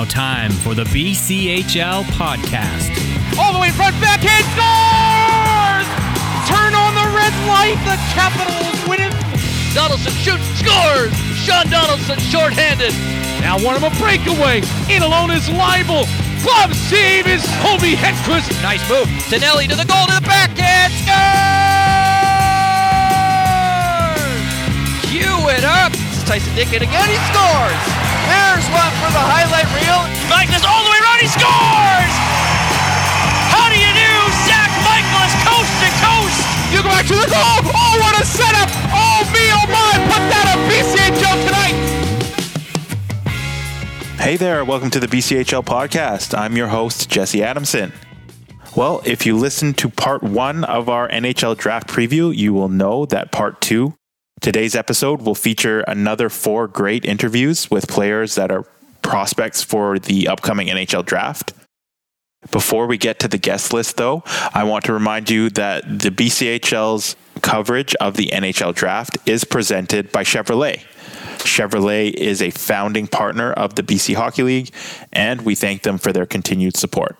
Now, time for the BCHL podcast. All the way front, backhand scores! Turn on the red light, the Capitals win it. Donaldson shoots, scores! Sean Donaldson shorthanded. Now one of a breakaway. In alone is Leibel. Glove save is Hobie Hedquist. Nice move. Tonelli to the goal to the backhand. Scores! Cue it up. Tyson Dickett again. He scores. There's one for the highlight reel. Magnus all the way around. He scores! How do you do? Zach Michaelis coast to coast. You go back to the goal. Oh, what a setup. Oh, me, oh, my. Put that on BCHL tonight. Hey there, welcome to the BCHL podcast. I'm your host, Jesse Adamson. Well, if you listened to part one of our NHL draft preview, you will know that part two, today's episode, will feature another four great interviews with players that are prospects for the upcoming NHL draft. Before we get to the guest list, though, I want to remind you that the BCHL's coverage of the NHL draft is presented by Chevrolet. Chevrolet is a founding partner of the BC Hockey League, and we thank them for their continued support.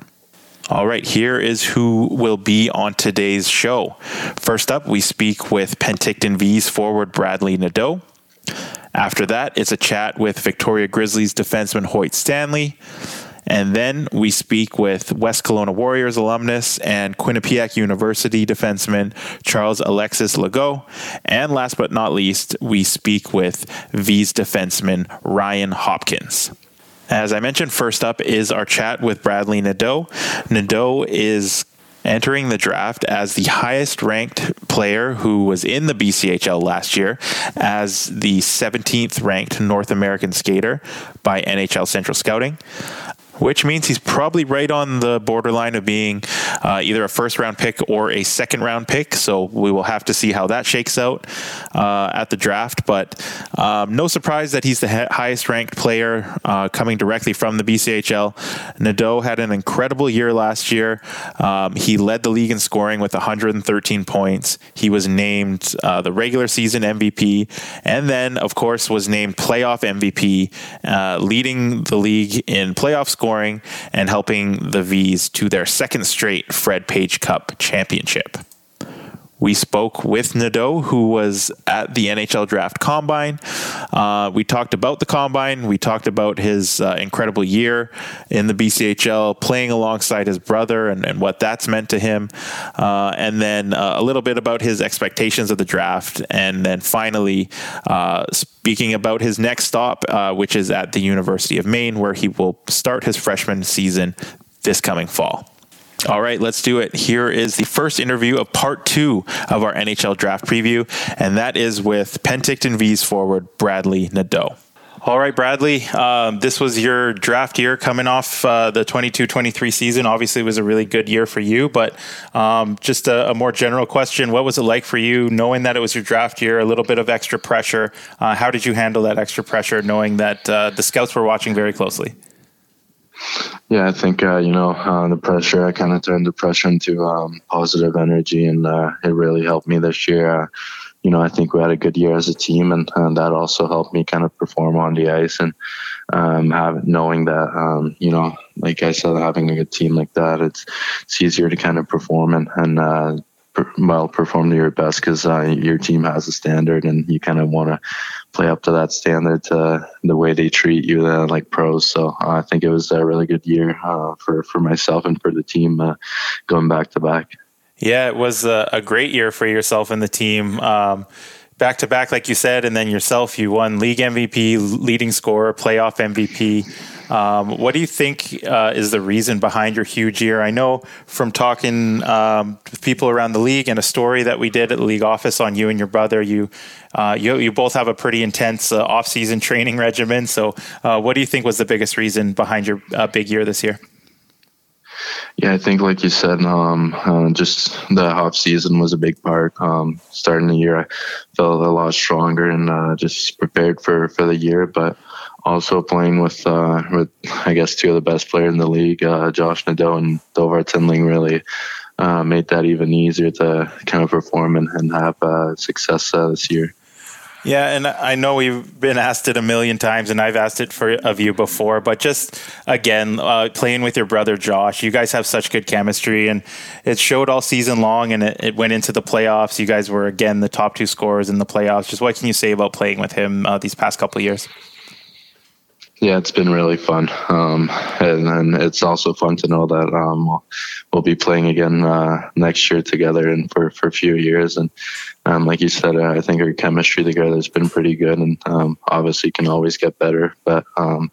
All right, here is who will be on today's show. First up, we speak with Penticton Vees forward Bradly Nadeau. After that, it's a chat with Victoria Grizzlies defenseman Hoyt Stanley. And then we speak with West Kelowna Warriors alumnus and Quinnipiac University defenseman Charles Alexis Legault. And last but not least, we speak with Vees defenseman Ryan Hopkins. As I mentioned, first up is our chat with Bradly Nadeau. Nadeau is entering the draft as the highest ranked player who was in the BCHL last year as the 17th ranked North American skater by NHL Central Scouting which means he's probably right on the borderline of being uh, either a first round pick or a second round pick. So we will have to see how that shakes out uh, at the draft. But um, no surprise that he's the highest ranked player uh, coming directly from the BCHL. Nadeau had an incredible year last year. Um, he led the league in scoring with 113 points. He was named uh, the regular season MVP, and then, of course, was named playoff MVP, uh, leading the league in playoff scoring scoring and helping the Vees to their second straight Fred Page Cup championship. We spoke with Nadeau, who was at the NHL Draft Combine. Uh, we talked about the Combine. We talked about his uh, incredible year in the BCHL, playing alongside his brother and, and what that's meant to him. Uh, and then uh, a little bit about his expectations of the draft. And then finally, uh, speaking about his next stop, uh, which is at the University of Maine, where he will start his freshman season this coming fall. All right, let's do it. Here is the first interview of part two of our NHL draft preview, and that is with Penticton Vees forward Bradly Nadeau. All right, Bradly, um, this was your draft year coming off uh, the 22 23 season. Obviously, it was a really good year for you, but um, just a, a, more general question What was it like for you knowing that it was your draft year, a little bit of extra pressure? Uh, how did you handle that extra pressure knowing that uh, the scouts were watching very closely? Yeah, I think uh, you know uh, the pressure. I kind of turned the pressure into um, positive energy, and uh, it really helped me this year. Uh, you know, I think we had a good year as a team, and, and that also helped me kind of perform on the ice and um, have knowing that um, you know, like I said, having a good team like that, it's it's easier to kind of perform and and uh, well perform to your best because uh, your team has a standard and you kind of want to play up to that standard to the way they treat you uh, like pros. So uh, i think it was a really good year uh, for for myself and for the team uh, going back to back. Yeah it was a, a, great year for yourself and the team. Um, back to back like you said and then yourself you won league mvp leading scorer playoff mvp um, what do you think uh, is the reason behind your huge year? I know from talking um, with people around the league and a story that we did at the league office on you and your brother, you uh, you, you both have a pretty intense uh, off-season training regimen. So, uh, what do you think was the biggest reason behind your uh, big year this year? Yeah, I think, like you said, um, uh, just the off season was a big part. Um, starting the year, I felt a lot stronger and uh, just prepared for for the year. But also playing with uh, with I guess two of the best players in the league, uh, Josh Nadeau and Dovar Tindling, really uh, made that even easier to kind of perform and, and have uh, success this year. Yeah, and I know we've been asked it a million times, and I've asked it for of you before. But just again, uh, playing with your brother Josh, you guys have such good chemistry, and it showed all season long, and it, it went into the playoffs. You guys were again the top two scorers in the playoffs. Just what can you say about playing with him uh, these past couple years? Yeah, it's been really fun, um, and, and it's also fun to know that um, we'll, we'll, be playing again uh, next year together and for, for a few years. And um, like you said, uh, I think our chemistry together has been pretty good, and um, obviously can always get better. But um,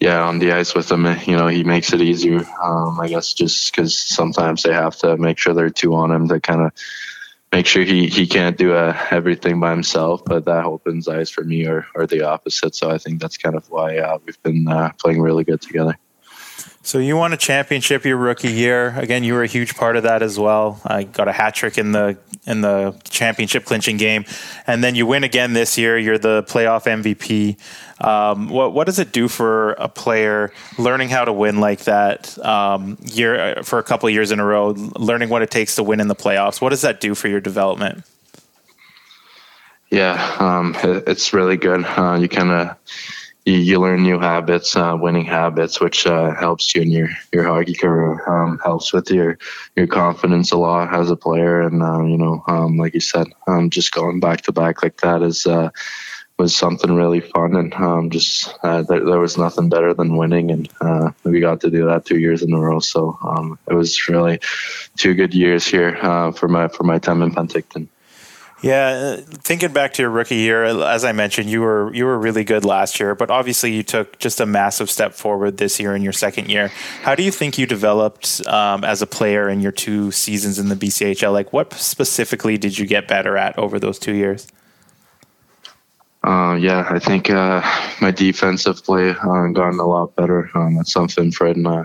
yeah, on the ice with him, you know, he makes it easier. Um, I guess just because sometimes they have to make sure they're two on him to kind of make sure he, he can't do uh, everything by himself, but that opens eyes for me or, or the opposite. So I think that's kind of why uh, we've been uh, playing really good together. So you won a championship your rookie year. Again, you were a huge part of that as well. I got a hat trick in the in the championship clinching game, and then you win again this year. You're the playoff MVP. Um, what what does it do for a player learning how to win like that um, year for a couple years in a row, learning what it takes to win in the playoffs? What does that do for your development? Yeah, um, it, it's really good. Uh, you kind of you, you learn new habits, uh, winning habits, which uh, helps you in your, your hockey career. Um, helps with your your confidence a lot as a player, and uh, you know, um, like you said, um, just going back to back like that is uh, was something really fun, and um, just uh, there, there, was nothing better than winning, and uh, we got to do that two years in a row. So um, it was really two good years here for my for my time in Penticton. Yeah, thinking back to your rookie year, as I mentioned, you were you were really good last year, but obviously you took just a massive step forward this year in your second year. How do you think you developed um, as a player in your two seasons in the BCHL? Like, what specifically did you get better at over those two years? Uh, yeah, I think uh, my defensive play uh, gotten a lot better. Um, that's something Fred and uh,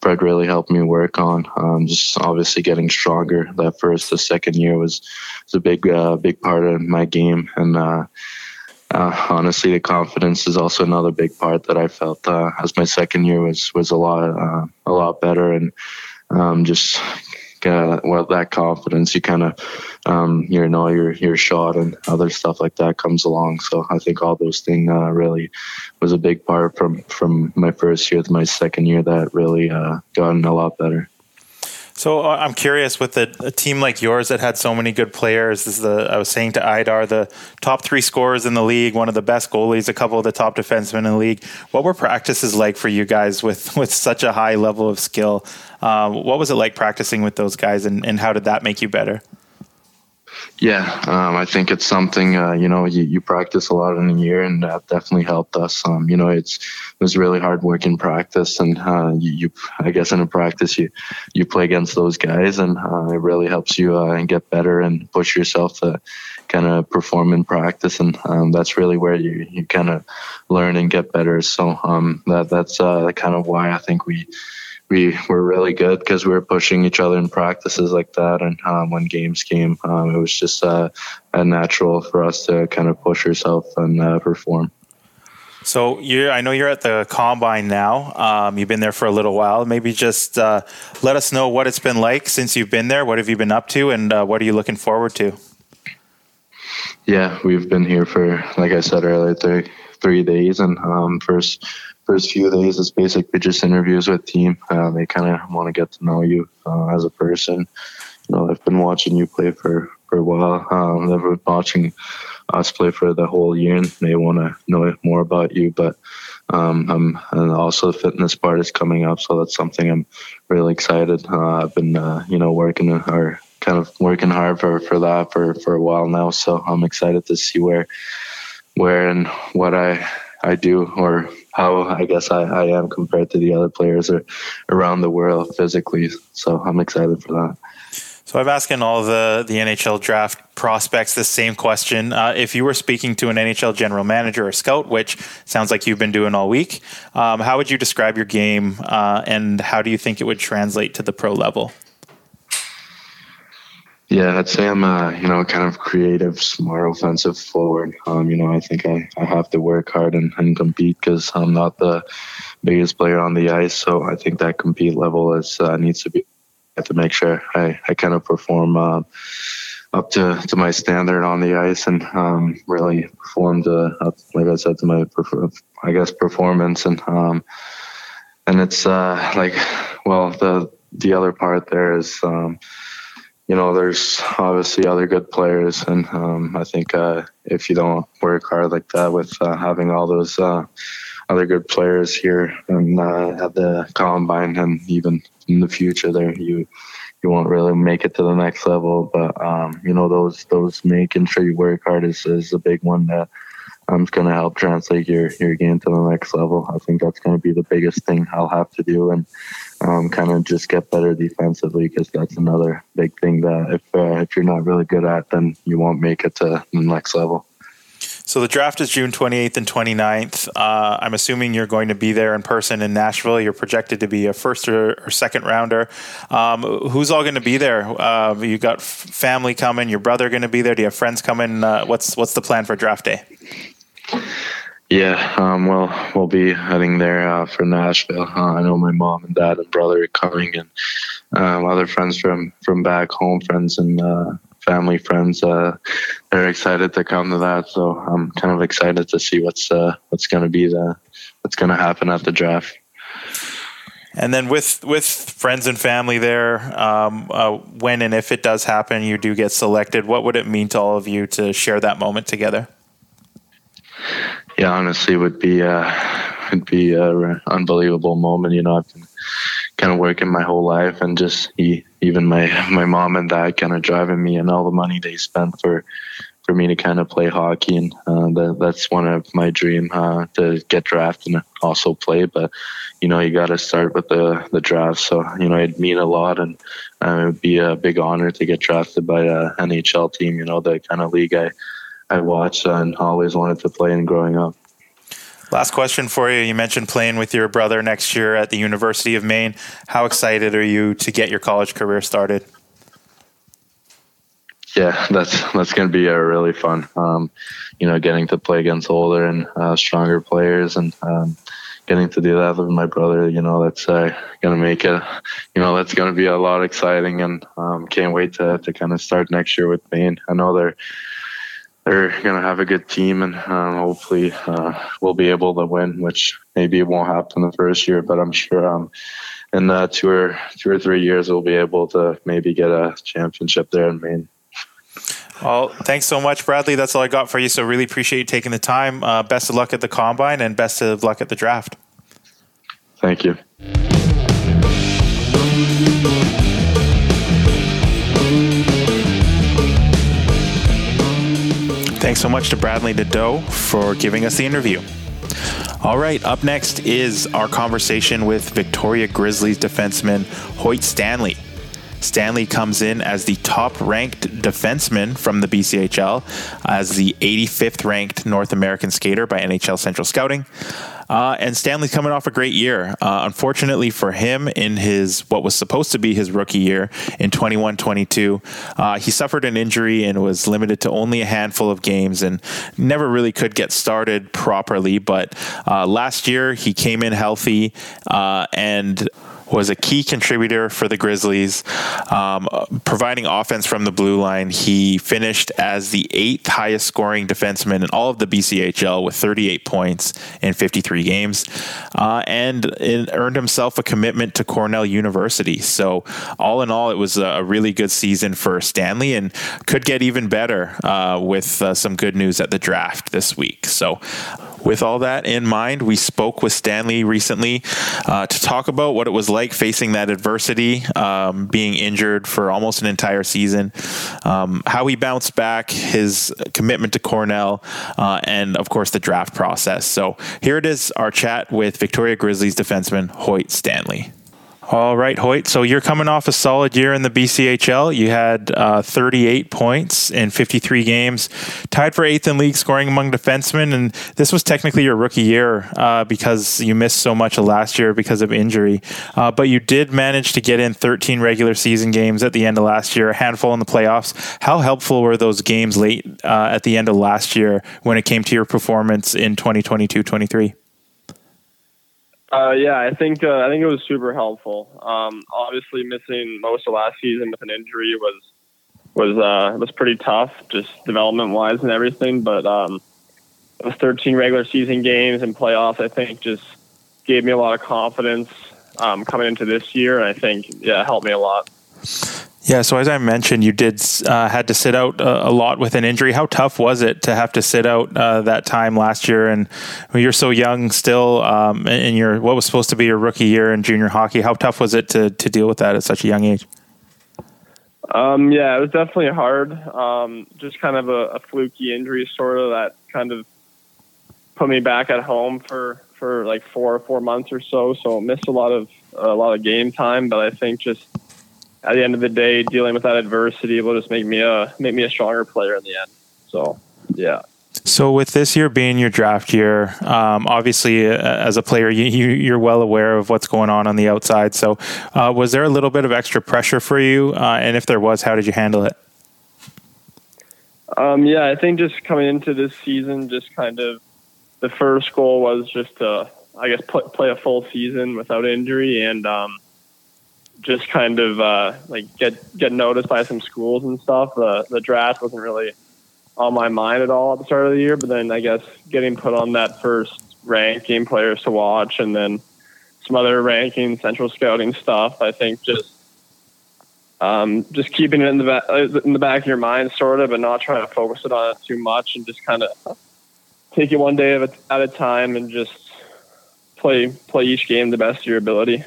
Fred really helped me work on. Um, just obviously getting stronger. That first, the second year was was a big, uh, big part of my game, and uh, honestly, the confidence is also another big part that I felt as my second year was was a lot a lot better, and um, just uh, well that confidence you kind of um, you know your your shot and other stuff like that comes along. So i think all those things uh, really was a big part from from my first year to my second year that really uh, gotten a lot better so uh, I'm curious with a, a, team like yours that had so many good players. This is the I was saying to Idar, the top three scorers in the league, one of the best goalies, a couple of the top defensemen in the league. What were practices like for you guys with with such a high level of skill? Um, what was it like practicing with those guys, and, and how did that make you better? Yeah, um, I think it's something uh, you know you, you practice a lot in a year, and that definitely helped us. Um, you know, it's it was really hard work in practice, and uh, you, you, I guess in a practice you you play against those guys, and uh, it really helps you uh, get better and push yourself to kind of perform in practice, and um, that's really where you you kind of learn and get better. So um, that that's uh, kind of why I think we we were really good because we were pushing each other in practices like that. And um, when games came, um, it was just uh, a natural for us to kind of push ourselves and uh, perform. So you, I know you're at the combine now. Um, you've been there for a little while. Maybe just uh, let us know what it's been like since you've been there. What have you been up to, and uh, what are you looking forward to? Yeah, we've been here for, like I said earlier, three three days, and um, first first few days is basically just interviews with team. Uh, they kind of want to get to know you uh, as a person. You know, they've been watching you play for, for a while. Um, they've been watching us play for the whole year, and they want to know more about you. But um, I'm, and also the fitness part is coming up, so that's something I'm really excited. Uh, I've been, uh, you know, working or kind of working hard for, for that for, for a while now. So I'm excited to see where, where and what I I do or how I guess I, I am compared to the other players around the world physically. So I'm excited for that. So I'm asking all the the NHL draft prospects the same question. Uh, if you were speaking to an NHL general manager or scout, which sounds like you've been doing all week, um, how would you describe your game, uh, and how do you think it would translate to the pro level? Yeah, I'd say I'm a you know kind of creative, smart, offensive forward. Um, you know, I think I, I have to work hard and, and compete because I'm not the biggest player on the ice. So I think that compete level is uh, needs to be. Have to make sure I, I kind of perform uh, up to, to my standard on the ice and um, really performed uh, like I said to my I guess performance and um, and it's uh, like well the the other part there is um, you know there's obviously other good players and um, I think uh, if you don't work hard like that with uh, having all those uh, other good players here and uh, at the combine and even in the future there you you won't really make it to the next level. But um, you know, those those making sure you work hard is, is a big one that is going to help translate your your game to the next level. I think that's going to be the biggest thing I'll have to do, and um, kind of just get better defensively because that's another big thing that if uh, if you're not really good at, then you won't make it to the next level. So the draft is June 28th and 29th. Uh, I'm assuming you're going to be there in person in Nashville. You're projected to be a first or, or second rounder. Um, who's all going to be there? Uh, you got family coming. Your brother going to be there. Do you have friends coming? Uh, what's what's the plan for draft day? Yeah, um, well, we'll be heading there uh, for Nashville. Uh, I know my mom and dad and brother are coming, and um, other friends from from back home, friends and uh, family, friends, uh, they're excited to come to that. So I'm kind of excited to see what's uh, what's going to be the what's going to happen at the draft. And then with with friends and family there, um, uh, when and if it does happen, you do get selected. What would it mean to all of you to share that moment together? Yeah, honestly, it would be uh, would be an unbelievable moment. You know, I've been kind of working my whole life and just he, even my my mom and dad kind of driving me and all the money they spent for for me to kind of play hockey and uh, that, that's one of my dream uh, to get drafted and also play but you know you got to start with the the draft so you know it'd mean a lot and uh, it would be a big honor to get drafted by a NHL team you know the kind of league I I watched and always wanted to play in growing up Last question for you. You mentioned playing with your brother next year at the University of Maine. How excited are you to get your college career started? Yeah, that's that's going to be a really fun. Um, you know, getting to play against older and uh, stronger players, and um, getting to do that with my brother. You know, that's uh, going to make it. You know, that's going to be a lot exciting, and um, can't wait to to kind of start next year with Maine. I know they're they're going to have a good team and um, hopefully uh, we'll be able to win, which maybe it won't happen the first year, but I'm sure um, in uh, two or two or three years we'll be able to maybe get a championship there in Maine. Well, thanks so much, Bradly. That's all I got for you. So really appreciate you taking the time. Uh, best of luck at the combine and best of luck at the draft. Thank you. Thanks so much to Bradly Nadeau for giving us the interview. All right, up next is our conversation with Victoria Grizzlies defenseman Hoyt Stanley. Stanley comes in as the top ranked defenseman from the BCHL, as the 85th ranked North American skater by NHL Central Scouting. Uh, and Stanley's coming off a great year. Uh, unfortunately for him, in his what was supposed to be his rookie year in 21 22, uh, he suffered an injury and was limited to only a handful of games and never really could get started properly. But uh, last year, he came in healthy uh, and was a key contributor for the Grizzlies, um, providing offense from the blue line. He finished as the eighth highest scoring defenseman in all of the BCHL with 38 points in 53 games, uh, and earned himself a commitment to Cornell University. So, all in all, it was a really good season for Stanley and could get even better uh, with uh, some good news at the draft this week. So, with all that in mind, we spoke with Stanley recently uh, to talk about what it was like facing that adversity, um, being injured for almost an entire season, um, how he bounced back, his commitment to Cornell, uh, and of course the draft process. So here it is our chat with Victoria Grizzlies defenseman Hoyt Stanley. All right, Hoyt. So you're coming off a solid year in the BCHL. You had uh, 38 points in 53 games, tied for eighth in league scoring among defensemen. And this was technically your rookie year uh, because you missed so much last year because of injury. Uh, but you did manage to get in 13 regular season games at the end of last year, a handful in the playoffs. How helpful were those games late uh, at the end of last year when it came to your performance in 2022 23? Uh, yeah, I think uh, I think it was super helpful. Um, obviously, missing most of last season with an injury was was uh, was pretty tough, just development wise and everything. But um, those 13 regular season games and playoffs, I think, just gave me a lot of confidence um, coming into this year, and I think yeah, helped me a lot. Yeah, so as I mentioned, you did uh, had to sit out a, a, lot with an injury. How tough was it to have to sit out uh, that time last year? And you're so young still, um, in your what was supposed to be your rookie year in junior hockey. How tough was it to to deal with that at such a young age? Um, yeah, it was definitely hard. Um, just kind of a, a, fluky injury, sort of that kind of put me back at home for for like four or four months or so. So missed a lot of a lot of game time, but I think just at the end of the day, dealing with that adversity will just make me a make me a stronger player in the end. So yeah. So, with this year being your draft year, um, obviously, uh, as a player, you, are well aware of what's going on on the outside. So, uh, was there a little bit of extra pressure for you? Uh, and if there was, how did you handle it? Um, yeah, I think just coming into this season, just kind of the first goal was just to, I guess, play, play a full season without injury and um, just kind of uh, like get get noticed by some schools and stuff. The the draft wasn't really on my mind at all at the start of the year, but then I guess getting put on that first rank game players to watch, and then some other ranking central scouting stuff. I think just um, just keeping it in the back uh, in the back of your mind, sort of, but not trying to focus it on it too much, and just kind of take it one day at a time, and just play play each game the best of your ability.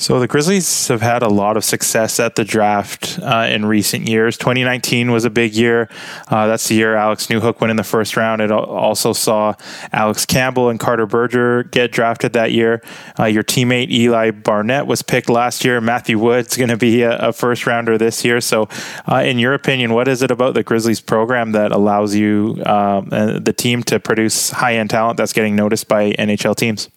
So the Grizzlies have had a lot of success at the draft uh, in recent years. 2019 was a big year. Uh, that's the year Alex Newhook went in the first round. It also saw Alex Campbell and Carter Berger get drafted that year. Uh, your teammate Eli Barnett was picked last year. Matthew Wood's going to be a, a, first rounder this year. So, uh, in your opinion, what is it about the Grizzlies program that allows you, um, the team, to produce high end talent that's getting noticed by NHL teams?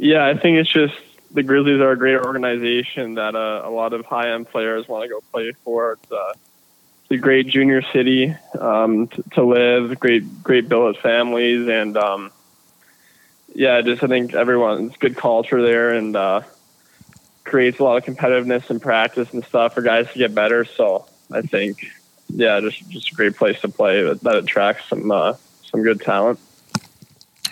Yeah, I think it's just the Grizzlies are a great organization that uh, a lot of high end players want to go play for. It's, uh, it's a great junior city um, to, to, live, great great billet families, and um, yeah, just I think everyone's good culture there and uh, creates a lot of competitiveness and practice and stuff for guys to get better. So I think yeah, just just a great place to play that, that attracts some uh, some good talent.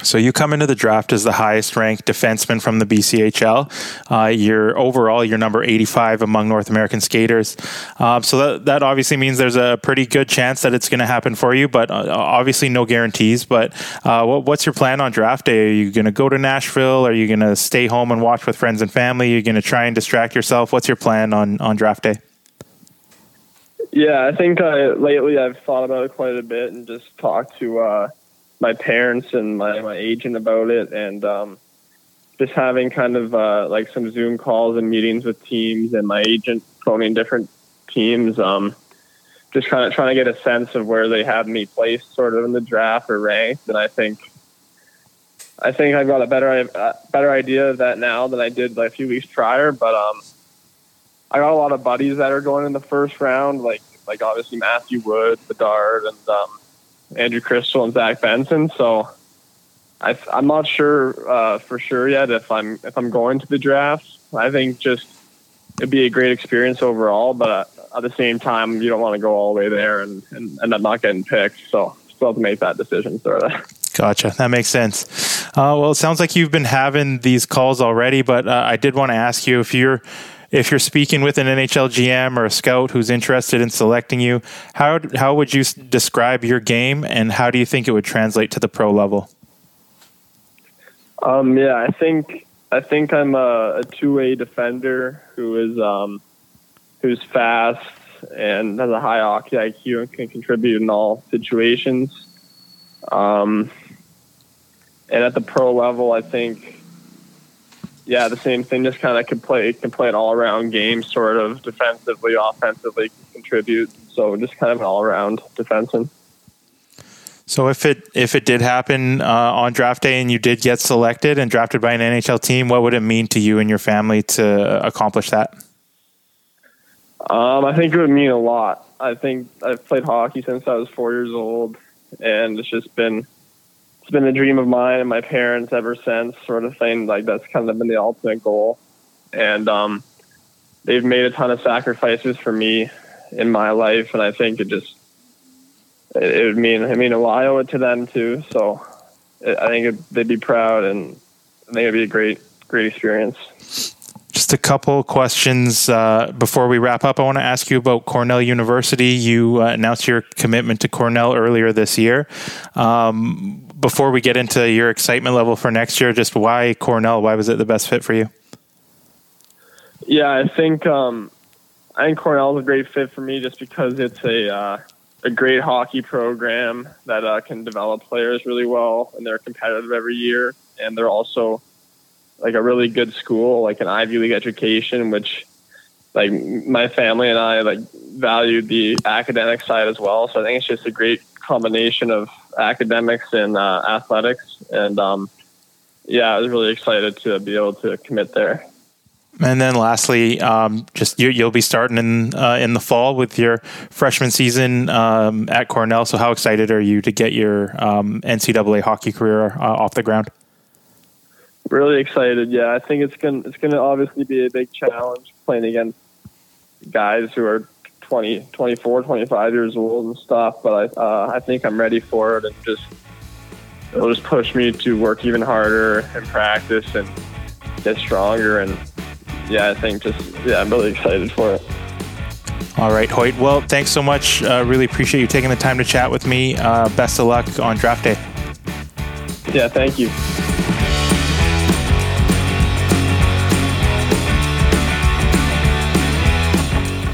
So you come into the draft as the highest ranked defenseman from the BCHL. Uh, you're overall you're number 85 among North American skaters. Um, so that that obviously means there's a pretty good chance that it's going to happen for you, but uh, obviously no guarantees. But uh, what, what's your plan on draft day? Are you going to go to Nashville? Are you going to stay home and watch with friends and family? Are you going to try and distract yourself? What's your plan on on draft day? Yeah, I think uh, lately I've thought about it quite a bit and just talked to uh, my parents and my, my agent about it and um, just having kind of uh, like some Zoom calls and meetings with teams and my agent phoning different teams. Um, just kind of trying to get a sense of where they have me placed sort of in the draft or ranked. And I think, I think I've got a better, better idea of that now than I did like a few weeks prior. But, um, I got a lot of buddies that are going in the first round, like, like obviously Matthew Wood, Bedard, and, um, Andrew Cristall and Zach Benson. So I, am not sure uh, for sure yet if I'm if I'm going to the draft. I think just it'd be a great experience overall, but at the same time, you don't want to go all the way there and, and end up not getting picked. So still have to make that decision, sort of. Gotcha. That makes sense. Uh, well, it sounds like you've been having these calls already, but uh, I did want to ask you if you're if you're speaking with an NHL GM or a scout who's interested in selecting you, how how would you describe your game, and how do you think it would translate to the pro level? Um, yeah, I think I think I'm a, a two way defender who is um, who's fast and has a high hockey IQ and can contribute in all situations. Um, and at the pro level, I think yeah, the same thing. Just kind of can play can play an all around game, sort of defensively, offensively, contribute. So just kind of an all around defenseman. So if it if it did happen uh, on draft day and you did get selected and drafted by an NHL team, what would it mean to you and your family to accomplish that? Um, I think it would mean a lot. I think I've played hockey since I was four years old, and it's just been been a dream of mine and my parents ever since, sort of thing. Like that's kind of been the ultimate goal. And um, they've made a ton of sacrifices for me in my life, and I think it just it, it would mean I mean I owe it to them too. So it, I think it, they'd be proud, and I think it'd be a great great experience. Just a couple questions uh, before we wrap up. I want to ask you about Cornell University. You uh, announced your commitment to Cornell earlier this year. Um, before we get into your excitement level for next year, just why Cornell? Why was it the best fit for you? Yeah, I think um, I think Cornell is a great fit for me just because it's a uh, a great hockey program that uh, can develop players really well, and they're competitive every year, and they're also like a really good school, like an Ivy League education, which like my family and I like valued the academic side as well. So I think it's just a great combination of academics and uh, athletics, and um, yeah, I was really excited to be able to commit there. And then lastly, um, just you, will be starting in uh, in the fall with your freshman season um, at Cornell. So how excited are you to get your um, NCAA hockey career uh, off the ground? Really excited. Yeah, I think it's gonna it's gonna obviously be a big challenge playing against guys who are 20, 24, 25 years old and stuff. But I uh, I think I'm ready for it, and just it'll just push me to work even harder and practice and get stronger and yeah, I think just yeah, I'm really excited for it. All right, Hoyt. Well, thanks so much. Uh, really appreciate you taking the time to chat with me. Uh, best of luck on draft day. Yeah, thank you.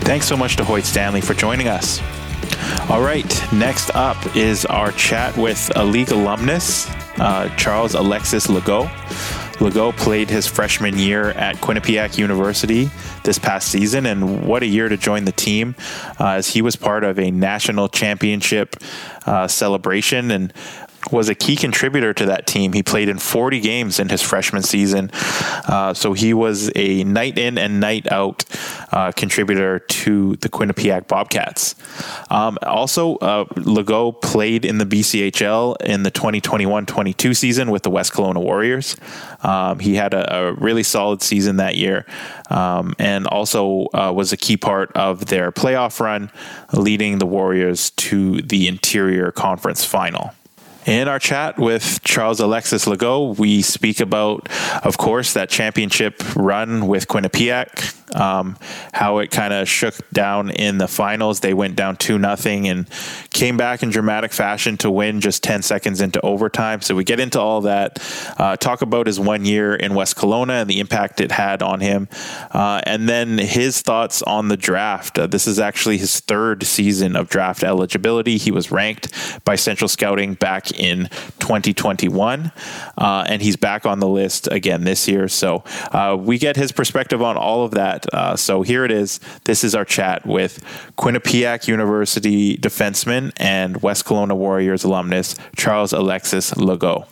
Thanks so much to Hoyt Stanley for joining us. All right, next up is our chat with a league alumnus, uh, Charles Alexis Legault. Legault played his freshman year at Quinnipiac University this past season, and what a year to join the team uh, as he was part of a national championship uh, celebration and was a key contributor to that team. He played in 40 games in his freshman season, uh, so he was a night in and night out uh, contributor to the Quinnipiac Bobcats. Um, also, uh, Legault played in the BCHL in the 2021-22 season with the West Kelowna Warriors. Um, he had a, a, really solid season that year, um, and also uh, was a key part of their playoff run, leading the Warriors to the Interior Conference Final. In our chat with Charles Alexis Legault, we speak about, of course, that championship run with Quinnipiac, um, how it kind of shook down in the finals. They went down 2 nothing and came back in dramatic fashion to win just 10 seconds into overtime. So we get into all that, uh, talk about his one year in West Kelowna and the impact it had on him, uh, and then his thoughts on the draft. Uh, this is actually his third season of draft eligibility. He was ranked by Central Scouting back in 2021, uh, and he's back on the list again this year. So uh, we get his perspective on all of that Uh, so here it is. This is our chat with Quinnipiac University defenseman and West Kelowna Warriors alumnus Charles Alexis Legault.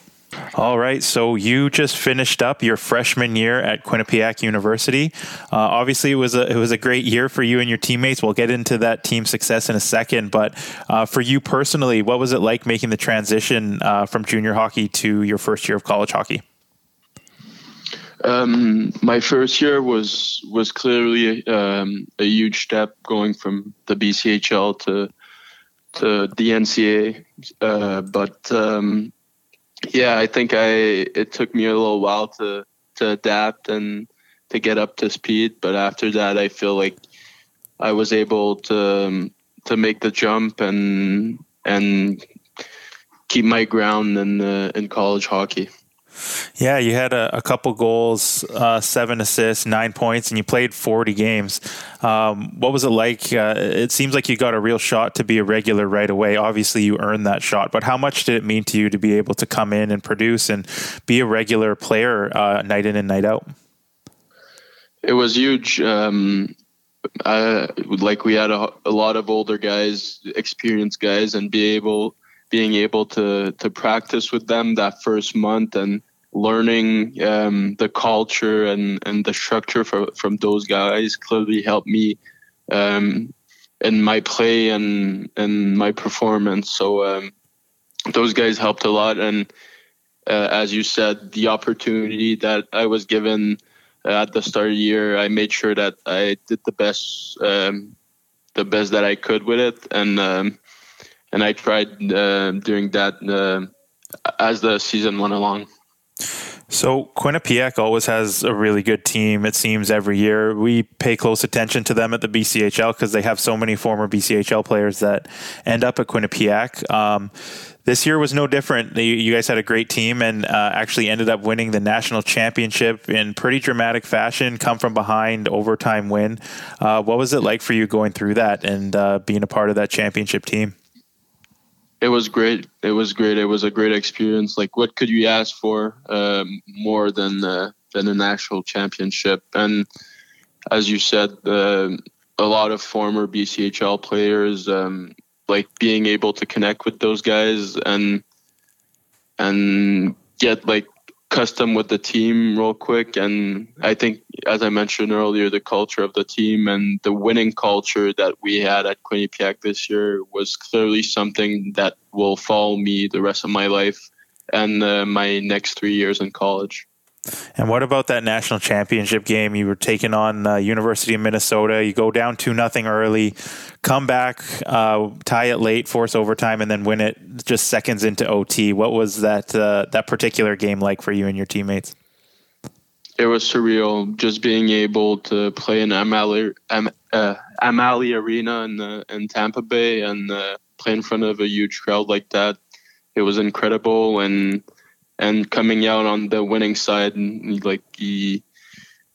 All right, so you just finished up your freshman year at Quinnipiac University. Uh, obviously, it was a it was a great year for you and your teammates. We'll get into that team success in a second, but uh, for you personally, what was it like making the transition uh, from junior hockey to your first year of college hockey? Um, my first year was was clearly um, a huge step going from the BCHL to to the NCA, uh, but um, yeah, I think I it took me a little while to to adapt and to get up to speed. But after that, I feel like I was able to um, to make the jump and and keep my ground in the, in college hockey. Yeah, you had a, a couple goals, uh, seven assists, nine points, and you played 40 games. Um, what was it like? Uh, it seems like you got a real shot to be a regular right away. Obviously, you earned that shot, but how much did it mean to you to be able to come in and produce and be a regular player uh, night in and night out? It was huge. Um, I, like we had a, a lot of older guys, experienced guys, and be able being able to to practice with them that first month and learning um, the culture and, and the structure for, from those guys clearly helped me um, in my play and and my performance. So um, those guys helped a lot. And uh, as you said, the opportunity that I was given at the start of the year, I made sure that I did the best, um, the best that I could with it, and um, and I tried uh, doing that uh, as the season went along. So Quinnipiac always has a really good team. It seems every year we pay close attention to them at the BCHL because they have so many former BCHL players that end up at Quinnipiac. Um, this year was no different. You guys had a great team and uh, actually ended up winning the national championship in pretty dramatic fashion. Come from behind, overtime win. Uh, what was it like for you going through that and uh, being a part of that championship team? It was great. It was great. It was a great experience. Like, what could you ask for um, more than uh, than an actual championship? And as you said, uh, a lot of former BCHL players, um, like being able to connect with those guys and and get like custom with the team real quick. And I think, as I mentioned earlier, the culture of the team and the winning culture that we had at Quinnipiac this year was clearly something that will follow me the rest of my life and uh, my next three years in college. And what about that national championship game? You were taking on uh, University of Minnesota. You go down two nothing early, come back, uh, tie it late, force overtime, and then win it just seconds into OT. What was that uh, that particular game like for you and your teammates? It was surreal, just being able to play in Amalie, Am, uh, Arena in, in Tampa Bay and uh, play in front of a huge crowd like that. It was incredible and and coming out on the winning side and like he,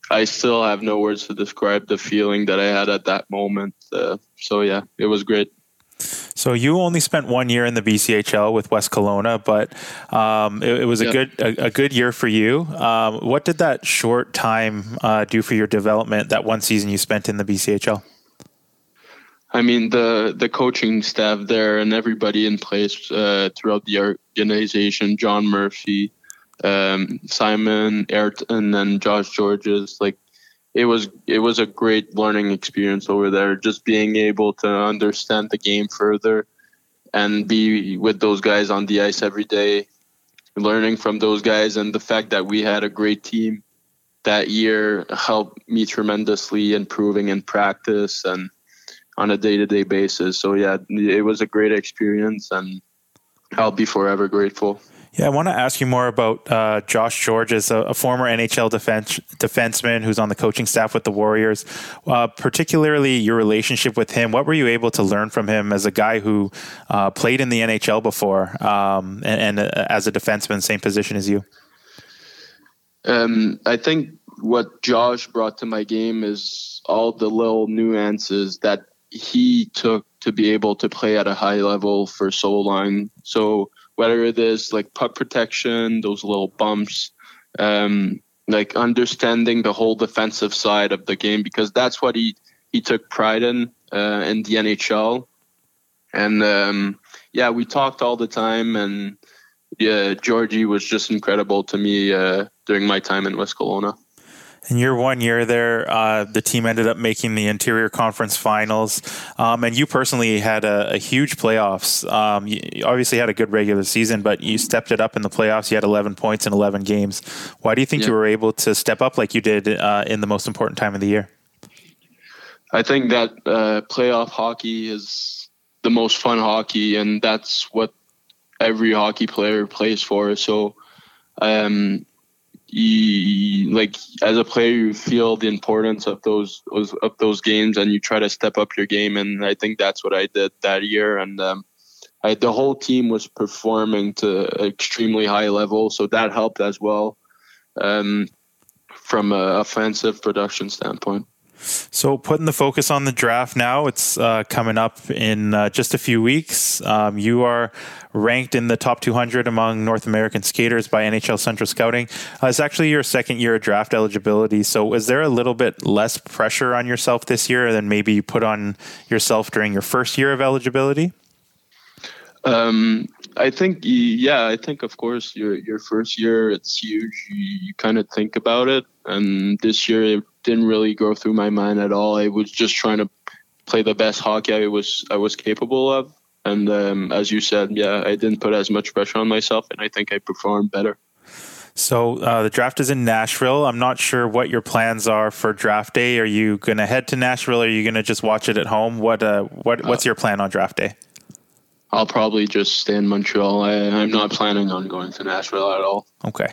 I still have no words to describe the feeling that I had at that moment. Uh, so yeah, it was great. So you only spent one year in the BCHL with West Kelowna, but um, it, it, was a yeah. good a, a, good year for you. Um, what did that short time uh, do for your development? That one season you spent in the BCHL. I mean the the coaching staff there and everybody in place uh, throughout the organization, John Murphy, um, Simon Ayrton, and Josh Gorges. Like it was it was a great learning experience over there. Just being able to understand the game further and be with those guys on the ice every day, learning from those guys, and the fact that we had a great team that year helped me tremendously improving in practice and on a day-to-day basis. So yeah, it was a great experience, and I'll be forever grateful. Yeah, I want to ask you more about uh, Josh Gorges, a, a, former NHL defense, defenseman who's on the coaching staff with the Warriors. Uh, particularly your relationship with him. What were you able to learn from him as a guy who uh, played in the NHL before um, and, and uh, as a defenseman, same position as you? Um, I think what Josh brought to my game is all the little nuances that he took to be able to play at a high level for so long. So whether it is like puck protection, those little bumps, um, like understanding the whole defensive side of the game, because that's what he he took pride in uh, in the NHL. And um, yeah, we talked all the time, and yeah, Georgie was just incredible to me uh, during my time in West Kelowna. In your one year there, uh, the team ended up making the interior conference finals, um, and you personally had a, a huge playoffs. Um, you obviously had a good regular season, but you stepped it up in the playoffs. You had 11 points in 11 games. Why do you think yeah. you were able to step up like you did uh, in the most important time of the year? I think that uh, playoff hockey is the most fun hockey, and that's what every hockey player plays for. So um, you like as a player you feel the importance of those of those games and you try to step up your game and I think that's what I did that year and um, I, the whole team was performing to extremely high level so that helped as well um, from an offensive production standpoint. So, putting the focus on the draft now, it's uh, coming up in uh, just a few weeks. Um, you are ranked in the top 200 among North American skaters by NHL Central Scouting. Uh, it's actually your second year of draft eligibility. So, is there a little bit less pressure on yourself this year than maybe you put on yourself during your first year of eligibility? Um, I think, yeah, I think of course your your first year it's huge. You, you kind of think about it, and this year it didn't really go through my mind at all. I was just trying to play the best hockey I was I was capable of, and um, as you said, yeah, I didn't put as much pressure on myself, and I think I performed better. So uh, the draft is in Nashville. I'm not sure what your plans are for draft day. Are you going to head to Nashville? Or are you going to just watch it at home? What uh, what what's your plan on draft day? I'll probably just stay in Montreal. I, am not planning on going to Nashville at all. Okay.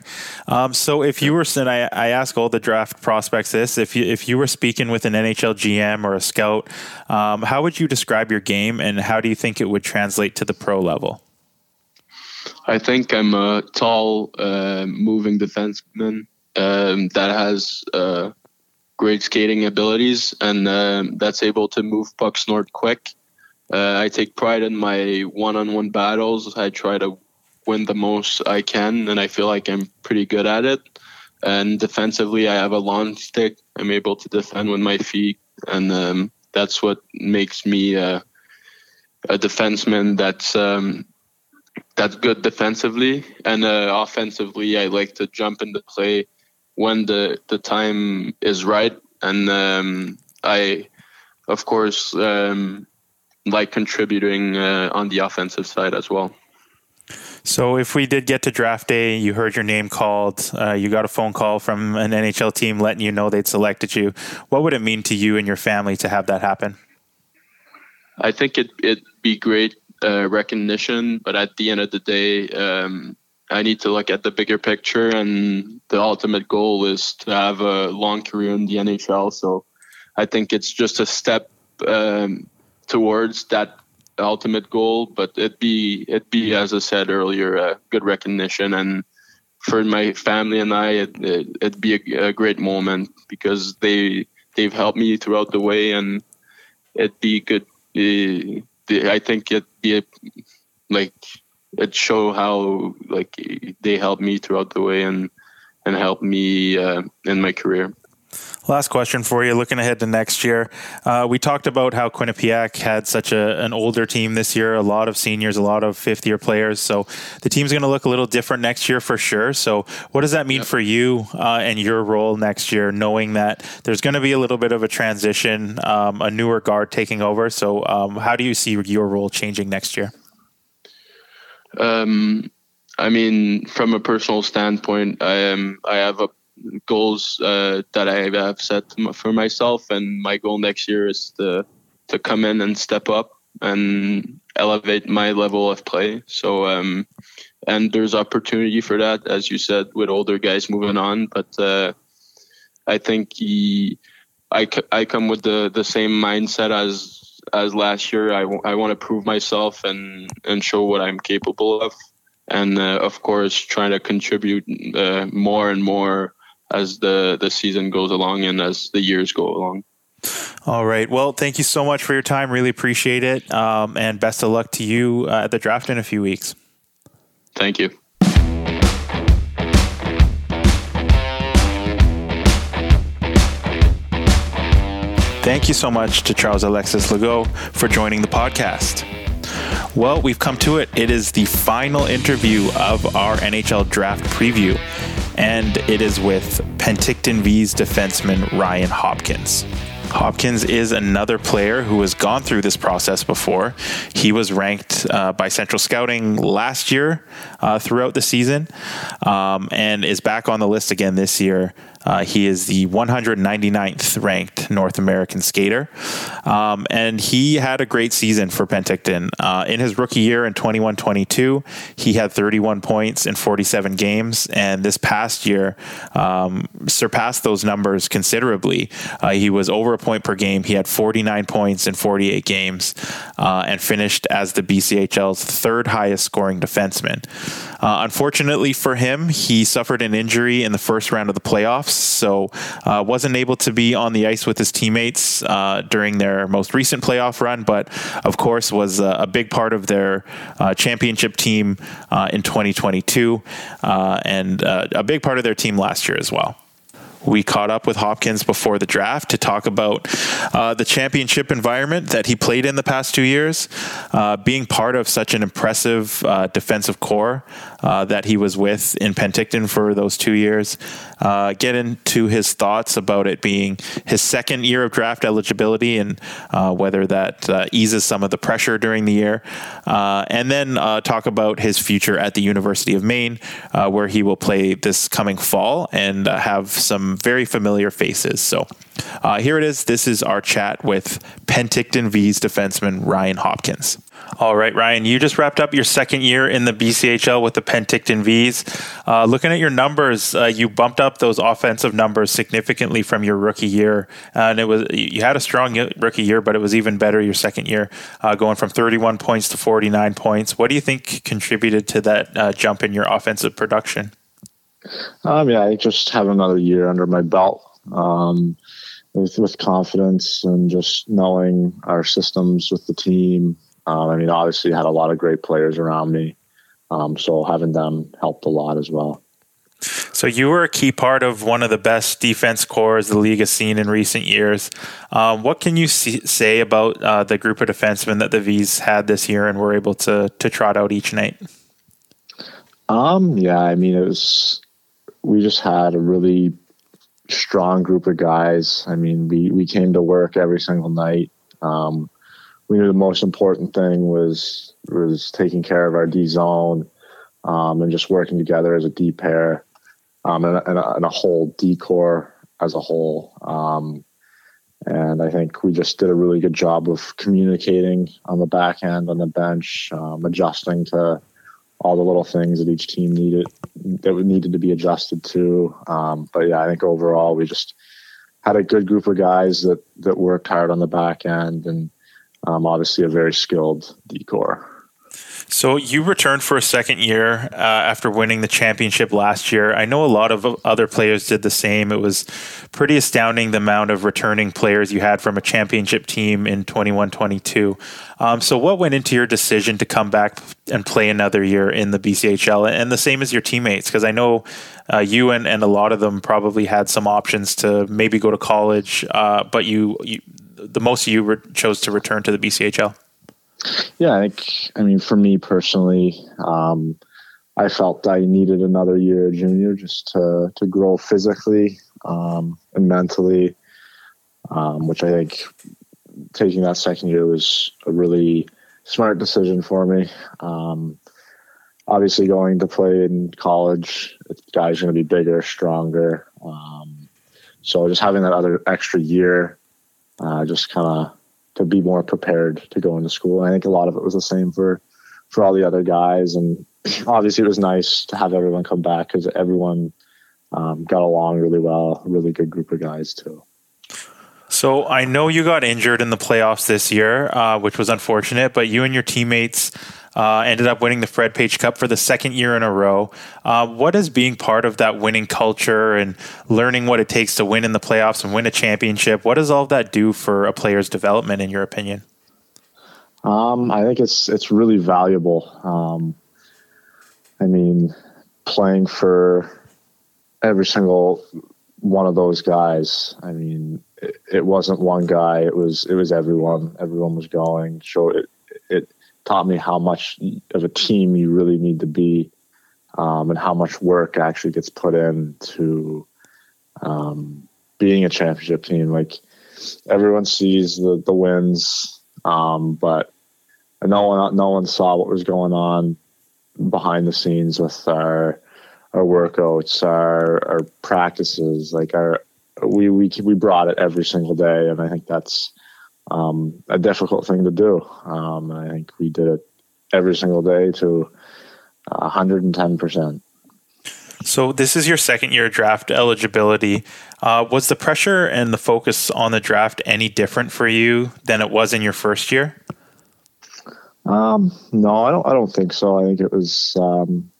Um, so if you were, and I, I ask all the draft prospects this, if you if you were speaking with an NHL GM or a scout, um, how would you describe your game, and how do you think it would translate to the pro level? I think I'm a tall, uh, moving defenseman um, that has uh, great skating abilities and uh, that's able to move pucks north quick uh, I take pride in my one-on-one battles. I try to win the most I can, and I feel like I'm pretty good at it. And defensively, I have a long stick. I'm able to defend with my feet, and um, that's what makes me a, a defenseman that's um, that's good defensively. And uh, offensively, I like to jump into play when the the time is right. And um, I, of course um, like contributing uh, on the offensive side as well. So, if we did get to draft day, you heard your name called, uh, you got a phone call from an NHL team letting you know they'd selected you. What would it mean to you and your family to have that happen? I think it, it'd be great uh, recognition, but at the end of the day, um, I need to look at the bigger picture, and the ultimate goal is to have a long career in the NHL. So, I think it's just a step um, towards that ultimate goal. But it be it be as I said earlier, a good recognition, and for my family and I, it, it, would be a, a, great moment because they they've helped me throughout the way, and it'd be good. Uh, I think it'd be a, like it show how like they helped me throughout the way and and helped me uh, in my career. Last question for you. Looking ahead to next year, uh, we talked about how Quinnipiac had such a, an older team this year, a lot of seniors, a lot of fifth year players. So the team's going to look a little different next year for sure. So, what does that mean yep. for you uh, and your role next year, knowing that there's going to be a little bit of a transition, um, a newer guard taking over? So, um, how do you see your role changing next year? Um, I mean, from a personal standpoint, I am I have a goals uh, that I have set for myself, and my goal next year is to to come in and step up and elevate my level of play. So, um, and there's opportunity for that, as you said, with older guys moving on. But uh, I think he, I, I come with the, the same mindset as as last year. I, w- I want to prove myself and and show what I'm capable of, and uh, of course, trying to contribute uh, more and more as the the season goes along and as the years go along. All right. Well, thank you so much for your time. Really appreciate it. Um, and best of luck to you uh, at the draft in a few weeks. Thank you. Thank you so much to Charles Alexis Legault for joining the podcast. Well, we've come to it. It is the final interview of our NHL draft preview and it is with Penticton Vees defenseman Ryan Hopkins. Hopkins is another player who has gone through this process before. He was ranked uh, by Central Scouting last year uh, throughout the season um, and is back on the list again this year uh, he is the 199th ranked North American skater. Um, and he had a great season for Penticton. Uh, in his rookie year in 21 22, he had 31 points in 47 games. And this past year, um, surpassed those numbers considerably. Uh, he was over a point per game. He had 49 points in 48 games uh, and finished as the BCHL's third highest scoring defenseman. Uh, unfortunately for him, he suffered an injury in the first round of the playoffs so uh, wasn't able to be on the ice with his teammates uh, during their most recent playoff run, but of course was a, a big part of their uh, championship team uh, in 2022 uh, and uh, a big part of their team last year as well. we caught up with Hopkins before the draft to talk about uh, the championship environment that he played in the past two years, uh, being part of such an impressive uh, defensive core uh, that he was with in Penticton for those two years. Uh, get into his thoughts about it being his second year of draft eligibility and uh, whether that eases some of the pressure during the year, and then talk about his future at the University of Maine, where he will play this coming fall and have some very familiar faces. So uh, here it is. This is our chat with Penticton Vees defenseman Ryan Hopkins. All right, Ryan, you just wrapped up your second year in the BCHL with the Penticton Vees. Uh, looking at your numbers, uh, you bumped up those offensive numbers significantly from your rookie year, and it was you had a strong rookie year, but it was even better your second year, uh, going from 31 points to 49 points. What do you think contributed to that uh, jump in your offensive production? Um, yeah, I just have another year under my belt um, with, with confidence and just knowing our systems with the team. Um, I mean, obviously, had a lot of great players around me, um, so having them helped a lot as well. So you were a key part of one of the best defense cores the league has seen in recent years. Um, what can you see, say about uh, the group of defensemen that the Vees had this year and were able to to trot out each night? Um, yeah, I mean, it was we just had a really strong group of guys. I mean, we, we came to work every single night. Um, we knew the most important thing was was taking care of our D zone um, and just working together as a D pair um, and, and, a, and, a, whole D core as a whole. Um, and I think we just did a really good job of communicating on the back end, on the bench, um, adjusting to all the little things that each team needed that needed to be adjusted to. Um, but yeah, I think overall we just had a good group of guys that that worked hard on the back end, and um, obviously a very skilled D core. So you returned for a second year uh, after winning the championship last year. I know a lot of other players did the same. It was pretty astounding the amount of returning players you had from a championship team in 21-22. Um, so what went into your decision to come back and play another year in the BCHL and the same as your teammates? Because I know uh, you and, and a lot of them probably had some options to maybe go to college, uh, but you, you, the most you re- chose to return to the BCHL. Yeah, I think. I mean, for me personally, um, I felt I needed another year junior just to to grow physically um, and mentally, um, which I think taking that second year was a really smart decision for me. Um, obviously, going to play in college, guys going to be bigger, stronger. Um, so just having that other extra year, uh, just kind of to be more prepared to go into school. And I think a lot of it was the same for for all the other guys. And obviously, it was nice to have everyone come back because everyone um, got along really well. A really good group of guys too. So I know you got injured in the playoffs this year, uh, which was unfortunate. But you and your teammates uh, ended up winning the Fred Page Cup for the second year in a row. Uh, what is being part of that winning culture and learning what it takes to win in the playoffs and win a championship? What does all of that do for a player's development, in your opinion? Um, I think it's it's really valuable. Um, I mean, playing for every single one of those guys. I mean, it, it wasn't one guy. It was it was everyone. Everyone was going. So it taught me how much of a team you really need to be um, and how much work actually gets put into um, being a championship team. Like everyone sees the, the wins, um, but no one, no one saw what was going on behind the scenes with our, our workouts, our, our practices, like our, we, we, we brought it every single day. And I think that's, um, a difficult thing to do. Um, I think we did it every single day to 110%. So this is your second year draft eligibility. Uh, was the pressure and the focus on the draft any different for you than it was in your first year? Um, no, I don't. I don't think so. I think it was um,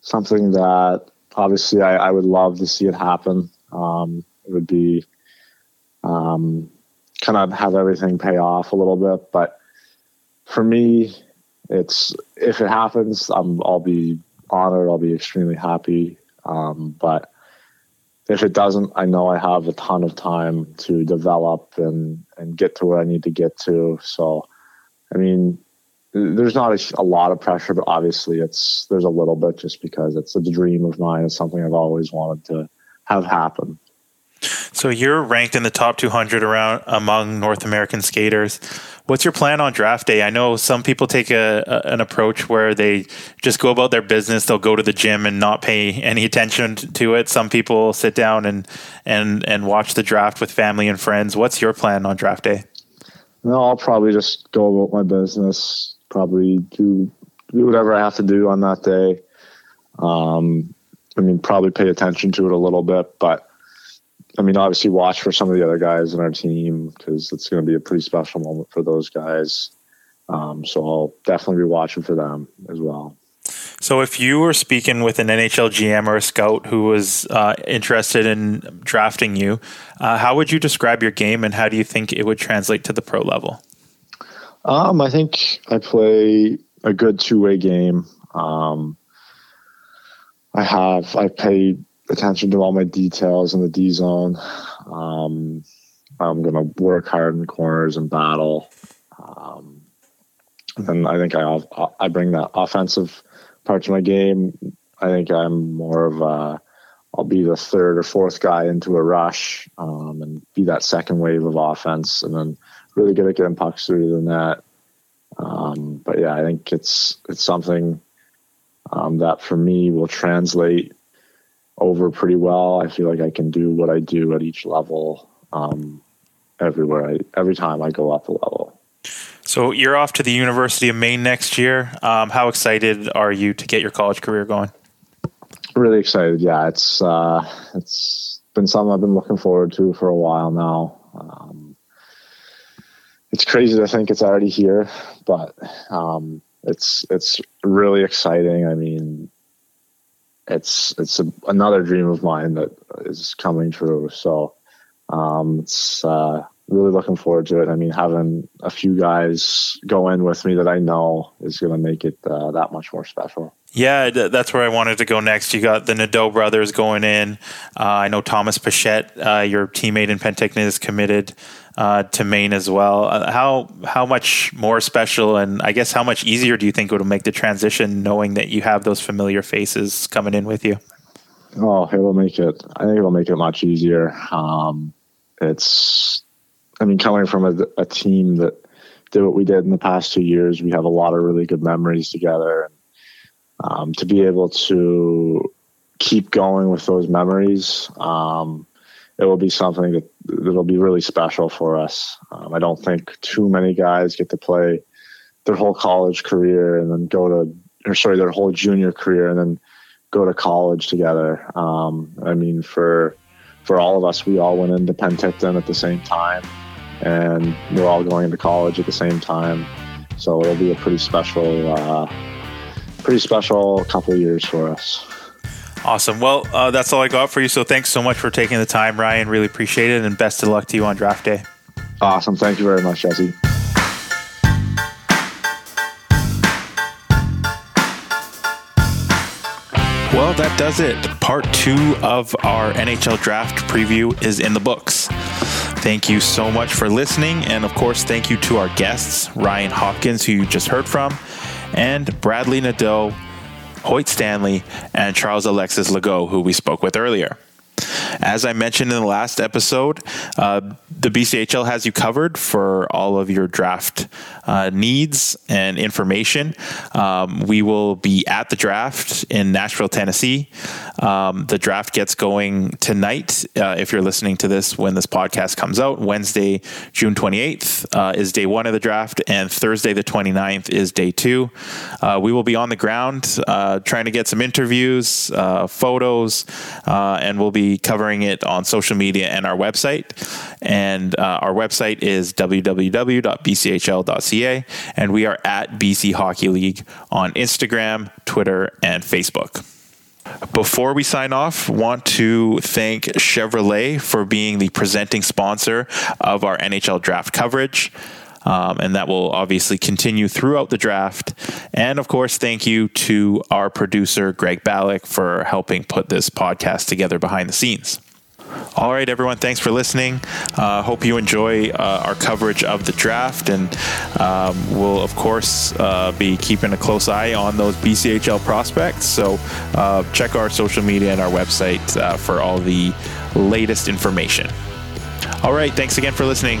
something that obviously I, I, would love to see it happen. Um, it would be um, kind of have everything pay off a little bit. But for me, it's if it happens, I'm I'll be honored. I'll be extremely happy. Um, but if it doesn't, I know I have a ton of time to develop and and get to where I need to get to. So, I mean, there's not a, a, lot of pressure, but obviously it's there's a little bit just because it's a dream of mine. It's something I've always wanted to have happen. So you're ranked in the top 200 around among North American skaters. What's your plan on draft day? I know some people take a, a, an approach where they just go about their business. They'll go to the gym and not pay any attention to it. Some people sit down and and and watch the draft with family and friends. What's your plan on draft day? No, I'll probably just go about my business. Probably do do whatever I have to do on that day. Um, I mean, probably pay attention to it a little bit, but I mean, obviously watch for some of the other guys in our team because it's going to be a pretty special moment for those guys. Um, so I'll definitely be watching for them as well. So, if you were speaking with an NHL GM or a scout who was uh, interested in drafting you, uh, how would you describe your game, and how do you think it would translate to the pro level? Um, I think I play a good two way game. Um, I have I pay attention to all my details in the D zone. Um, I'm going to work hard in corners and battle. Um, and I think I I bring that offensive part to my game. I think I'm more of a I'll be the third or fourth guy into a rush um, and be that second wave of offense, and then really good at getting pucks through the net. Um, but yeah, I think it's it's something um, that for me will translate over pretty well. I feel like I can do what I do at each level um, everywhere. I, every time I go up a level. So you're off to the University of Maine next year. Um, how excited are you to get your college career going? Really excited. Yeah, it's uh, it's been something I've been looking forward to for a while now. Um, it's crazy to think it's already here, but um, it's it's really exciting. I mean, it's it's a, another dream of mine that is coming true. So um, it's uh, really looking forward to it. I mean, having a few guys go in with me that I know is going to make it uh, that much more special. Yeah, that's where I wanted to go next. You got the Nadeau brothers going in. Uh, I know Thomas Pichette, uh, your teammate in Penticton, is committed uh, to Maine as well. Uh, how how much more special, and I guess how much easier do you think it would make the transition, knowing that you have those familiar faces coming in with you? Oh, it will make it. I think it'll make it much easier. Um, it's, I mean, coming from a, a team that did what we did in the past two years, we have a lot of really good memories together um, to be able to keep going with those memories, um, it will be something that that'll be really special for us. Um, I don't think too many guys get to play their whole college career and then go to, or sorry, their whole junior career and then go to college together. Um, I mean, for for all of us, we all went into Penticton at the same time, and we're all going into college at the same time. So it'll be a pretty special. Uh, pretty special couple years for us. Awesome. Well, uh, that's all I got for you. So thanks so much for taking the time, Ryan. Really appreciate it, and best of luck to you on draft day. Awesome. Thank you very much, Jesse. Well, that does it. Part two of our NHL draft preview is in the books. Thank you so much for listening. And of course, thank you to our guests, Ryan Hopkins, who you just heard from, and Bradly Nadeau, Hoyt Stanley, and Charles Alexis Legault, who we spoke with earlier. As I mentioned in the last episode, uh, the BCHL has you covered for all of your draft uh, needs and information. Um, we will be at the draft in Nashville, Tennessee. Um, the draft gets going tonight. Uh, if you're listening to this when this podcast comes out, Wednesday, June 28th uh, is day one of the draft, and Thursday, the 29th, is day two. Uh, we will be on the ground uh, trying to get some interviews, photos, and we'll be covering it on social media and our website. And uh, our website is www.bchl.ca, and we are at BC Hockey League on Instagram, Twitter, and Facebook. Before we sign off, want to thank Chevrolet for being the presenting sponsor of our NHL draft coverage. Um, and that will obviously continue throughout the draft. And of course, thank you to our producer, Greg Ballack, for helping put this podcast together behind the scenes. All right, everyone. Thanks for listening. Uh, hope you enjoy uh, our coverage of the draft, and um, we'll of course uh, be keeping a close eye on those BCHL prospects. So uh, check our social media and our website uh, for all the latest information. All right. Thanks again for listening.